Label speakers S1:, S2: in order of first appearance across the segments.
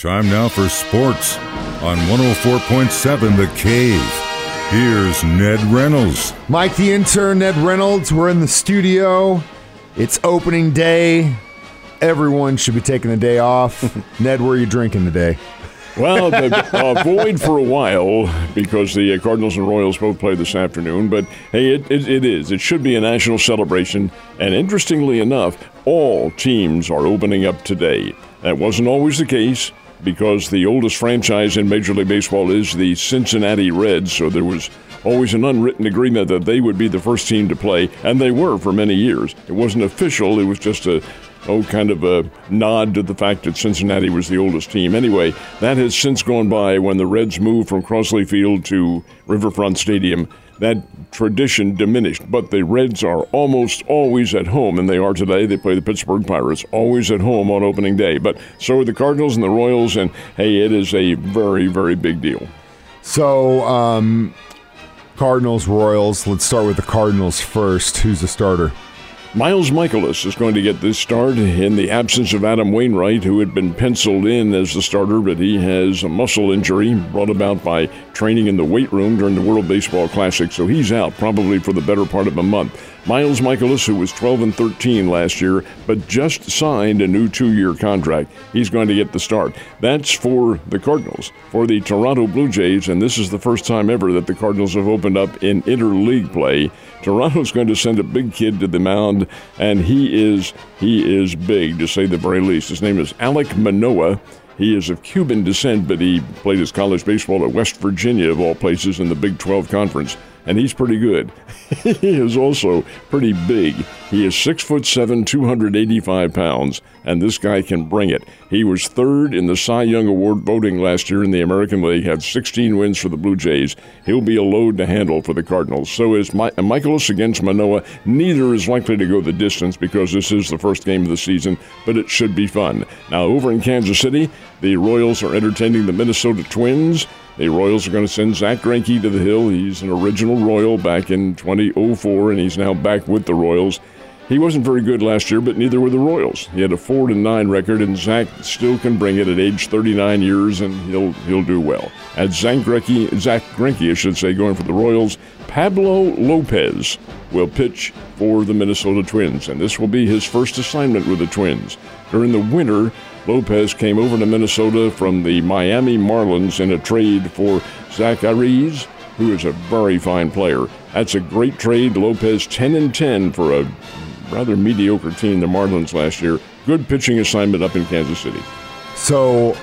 S1: Time now for sports on 104.7 The Cave. Here's Ned Reynolds.
S2: Mike the intern, Ned Reynolds. We're in the studio. It's opening day. Everyone should be taking the day off. Ned, where are you drinking today?
S3: Well, uh, void for a while because the uh, Cardinals and Royals both play this afternoon. But hey, it, it, it is. It should be a national celebration. And interestingly enough, all teams are opening up today. That wasn't always the case because the oldest franchise in Major League Baseball is the Cincinnati Reds. So there was always an unwritten agreement that they would be the first team to play, and they were for many years. It wasn't official, it was just a oh, kind of a nod to the fact that Cincinnati was the oldest team. Anyway, that has since gone by when the Reds moved from Crosley Field to Riverfront Stadium that tradition diminished. But the Reds are almost always at home, and they are today. They play the Pittsburgh Pirates, always at home on opening day. But so are the Cardinals and the Royals, and hey, it is a very, very big deal.
S2: So, um, Cardinals, Royals. Let's start with the Cardinals first. Who's the starter?
S3: Miles Mikolas is going to get this start in the absence of Adam Wainwright, who had been penciled in as the starter, but he has a muscle injury brought about by training in the weight room during the World Baseball Classic, so he's out probably for the better part of a month. Miles Mikolas, who was 12 and 13 last year, but just signed a new two year contract. He's going to get the start. That's for the Cardinals. For the Toronto Blue Jays, and this is the first time ever that the Cardinals have opened up in interleague play. Toronto's going to send a big kid to the mound, and he is he is big to say the very least. His name is Alec Manoah. He is of Cuban descent, but he played his college baseball at West Virginia, of all places, in the Big 12 Conference and he's pretty good. he is also pretty big. He is six foot seven, 285 pounds, and this guy can bring it. He was third in the Cy Young Award voting last year in the American League, had 16 wins for the Blue Jays. He'll be a load to handle for the Cardinals. So is My- Mikolas against Manoah. Neither is likely to go the distance because this is the first game of the season, but it should be fun. Now, over in Kansas City, the Royals are entertaining the Minnesota Twins. The Royals are going to send Zach Greinke to the Hill. He's an original Royal back in 2004, and he's now back with the Royals. He wasn't very good last year, but neither were the Royals. He had a four to nine record, and Zach still can bring it at age 39 years, and he'll he'll do well. At Zach Greinke, Zach Greinke, I should say, going for the Royals, Pablo Lopez will pitch for the Minnesota Twins, and this will be his first assignment with the Twins. During the winter, Lopez came over to Minnesota from the Miami Marlins in a trade for Zach Arraez, who is a very fine player. That's a great trade. Lopez 10 and 10 for a rather mediocre team, the Marlins last year. Good pitching assignment up in Kansas City.
S2: So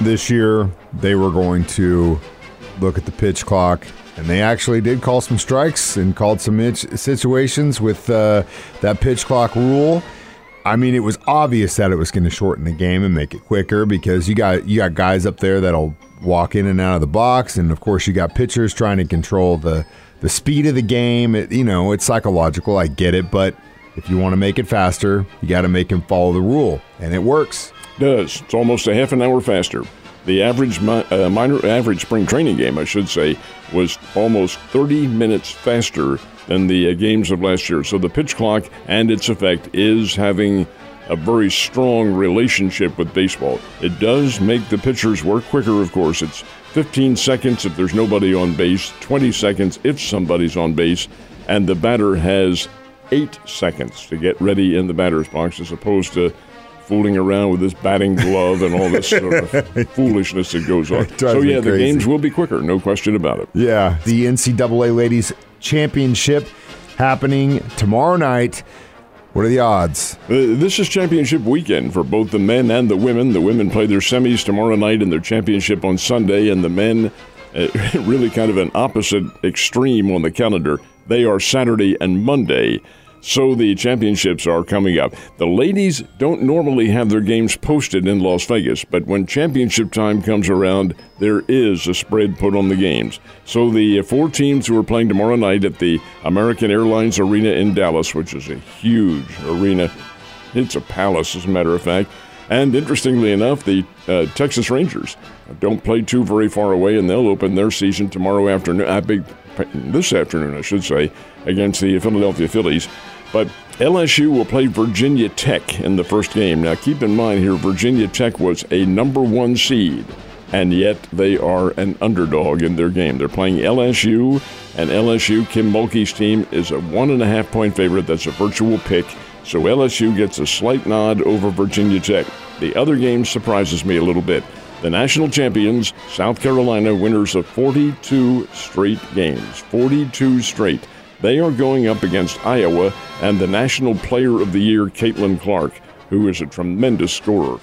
S2: this year they were going to look at the pitch clock and they actually did call some strikes and called some situations with uh, that pitch clock rule. I mean, it was obvious that it was going to shorten the game and make it quicker because you got you got guys up there that'll walk in and out of the box, and of course you got pitchers trying to control the the speed of the game. It, you know, it's psychological. I get it, but if you want to make it faster, you got to make him follow the rule, and it works.
S3: It does it's almost a half an hour faster? The average uh, minor average spring training game, I should say, was almost 30 minutes faster than the uh, games of last year. So the pitch clock and its effect is having a very strong relationship with baseball. It does make the pitchers work quicker, of course. It's 15 seconds if there's nobody on base, 20 seconds if somebody's on base, and the batter has eight seconds to get ready in the batter's box as opposed to fooling around with this batting glove and all this sort of foolishness that goes on. So yeah, the games will be quicker, no question about it.
S2: Yeah, the NCAA ladies championship happening tomorrow night. What are the odds?
S3: Uh, this is championship weekend for both the men and the women. The women play their semis tomorrow night and their championship on Sunday, and the men, uh, really kind of an opposite extreme on the calendar. They are Saturday and Monday. So the championships are coming up. The ladies don't normally have their games posted in Las Vegas, but when championship time comes around, there is a spread put on the games. So the four teams who are playing tomorrow night at the American Airlines Arena in Dallas, which is a huge arena, it's a palace, as a matter of fact. And interestingly enough, the uh, Texas Rangers don't play too very far away, and they'll open their season tomorrow afternoon. I beg, this afternoon, I should say, against the Philadelphia Phillies. But LSU will play Virginia Tech in the first game. Now, keep in mind here, Virginia Tech was a number one seed, and yet they are an underdog in their game. They're playing LSU, and LSU, Kim Mulkey's team, is a one and a half point favorite. That's a virtual pick. So LSU gets a slight nod over Virginia Tech. The other game surprises me a little bit. The national champions, South Carolina, winners of 42 straight games. 42 straight. They are going up against Iowa and the National Player of the Year, Caitlin Clark, who is a tremendous scorer.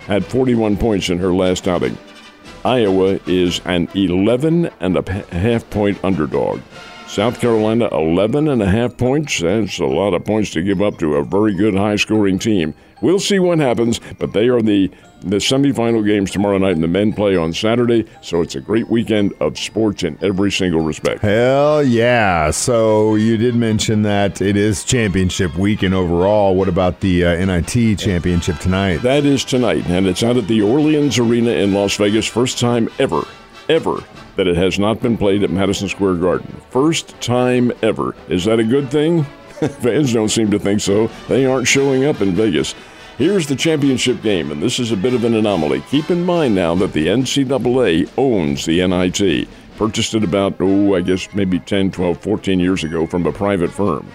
S3: Had 41 points in her last outing. Iowa is an 11 and a half point underdog. South Carolina, 11 and a half points. That's a lot of points to give up to a very good high scoring team. We'll see what happens, but they are the the semifinal games tomorrow night, and the men play on Saturday. So it's a great weekend of sports in every single respect.
S2: Hell yeah! So you did mention that it is championship weekend overall. What about the uh, NIT championship tonight?
S3: That is tonight, and it's out at the Orleans Arena in Las Vegas. First time ever, ever that it has not been played at Madison Square Garden. First time ever. Is that a good thing? Fans don't seem to think so. They aren't showing up in Vegas. Here's the championship game, and this is a bit of an anomaly. Keep in mind now that the NCAA owns the NIT. Purchased it about, oh, I guess maybe 10, 12, 14 years ago from a private firm.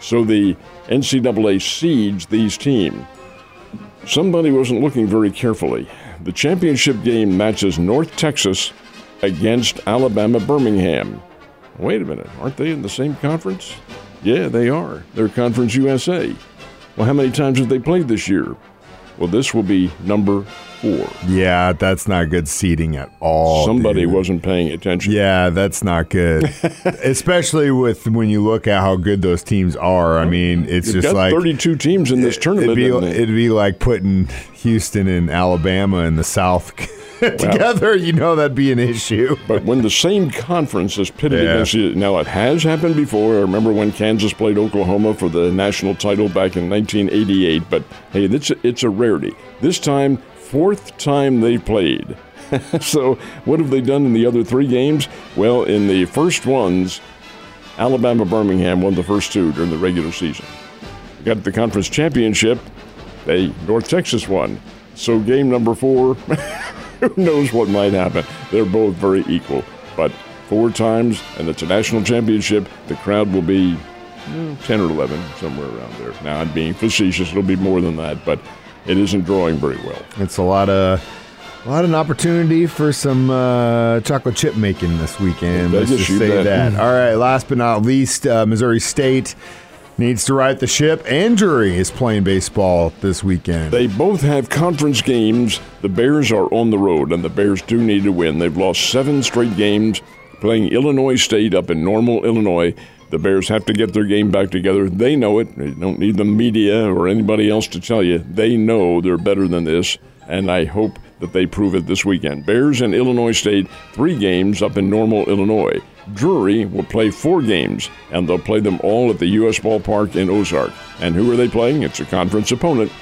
S3: So the NCAA seeds these teams. Somebody wasn't looking very carefully. The championship game matches North Texas against Alabama Birmingham. Wait a minute, aren't they in the same conference? Yeah, they are. They're Conference USA. Well, how many times have they played this year? Well, this will be number four.
S2: Yeah, that's not good seating at all.
S3: Somebody
S2: dude.
S3: wasn't paying attention.
S2: Yeah, that's not good. Especially with when you look at how good those teams are. I mean, it's
S3: You've
S2: just like
S3: 32 teams in this tournament.
S2: It'd be,
S3: it?
S2: it'd be like putting Houston and Alabama in the South together. You know that'd be an issue.
S3: But when the same conference is pitted
S2: Yeah.
S3: against you, now it has happened before. I remember when Kansas played Oklahoma for the national title back in 1988. But hey, it's a, it's a rarity. This time, fourth time they played. so what have they done in the other three games? Well, in the first ones, Alabama Birmingham won the first two during the regular season. Got the conference championship, they North Texas won. So game number four. who knows what might happen? They're both very equal. But four times, and it's a national championship, the crowd will be eh, 10 or 11, somewhere around there. Now, I'm being facetious, it'll be more than that, but it isn't drawing very well.
S2: It's a lot of a lot of an opportunity for some uh, chocolate chip making this weekend. Let's just say
S3: bet.
S2: that. All right. Last but not least, uh, Missouri State needs to right the ship. And Drury is playing baseball this weekend.
S3: They both have conference games. The Bears are on the road, and the Bears do need to win. They've lost seven straight games playing Illinois State up in Normal, Illinois. The Bears have to get their game back together. They know it. They don't need the media or anybody else to tell you. They know they're better than this, and I hope that they prove it this weekend. Bears and Illinois State, three games up in Normal, Illinois. Drury will play four games, and they'll play them all at the U.S. Ballpark in Ozark. And who are they playing? It's a conference opponent.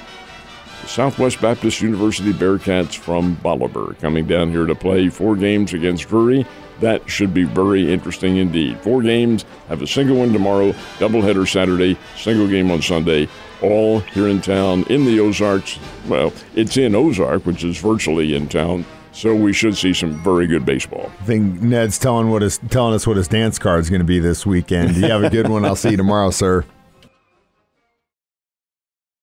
S3: Southwest Baptist University Bearcats from Bolivar coming down here to play four games against Drury. That should be very interesting indeed. Four games, have a single one tomorrow, doubleheader Saturday, single game on Sunday, all here in town in the Ozarks. Well, it's in Ozark, which is virtually in town, so we should see some very good baseball.
S2: I think Ned's telling telling us what his dance card is going to be this weekend. You have a good one. I'll see you tomorrow, sir.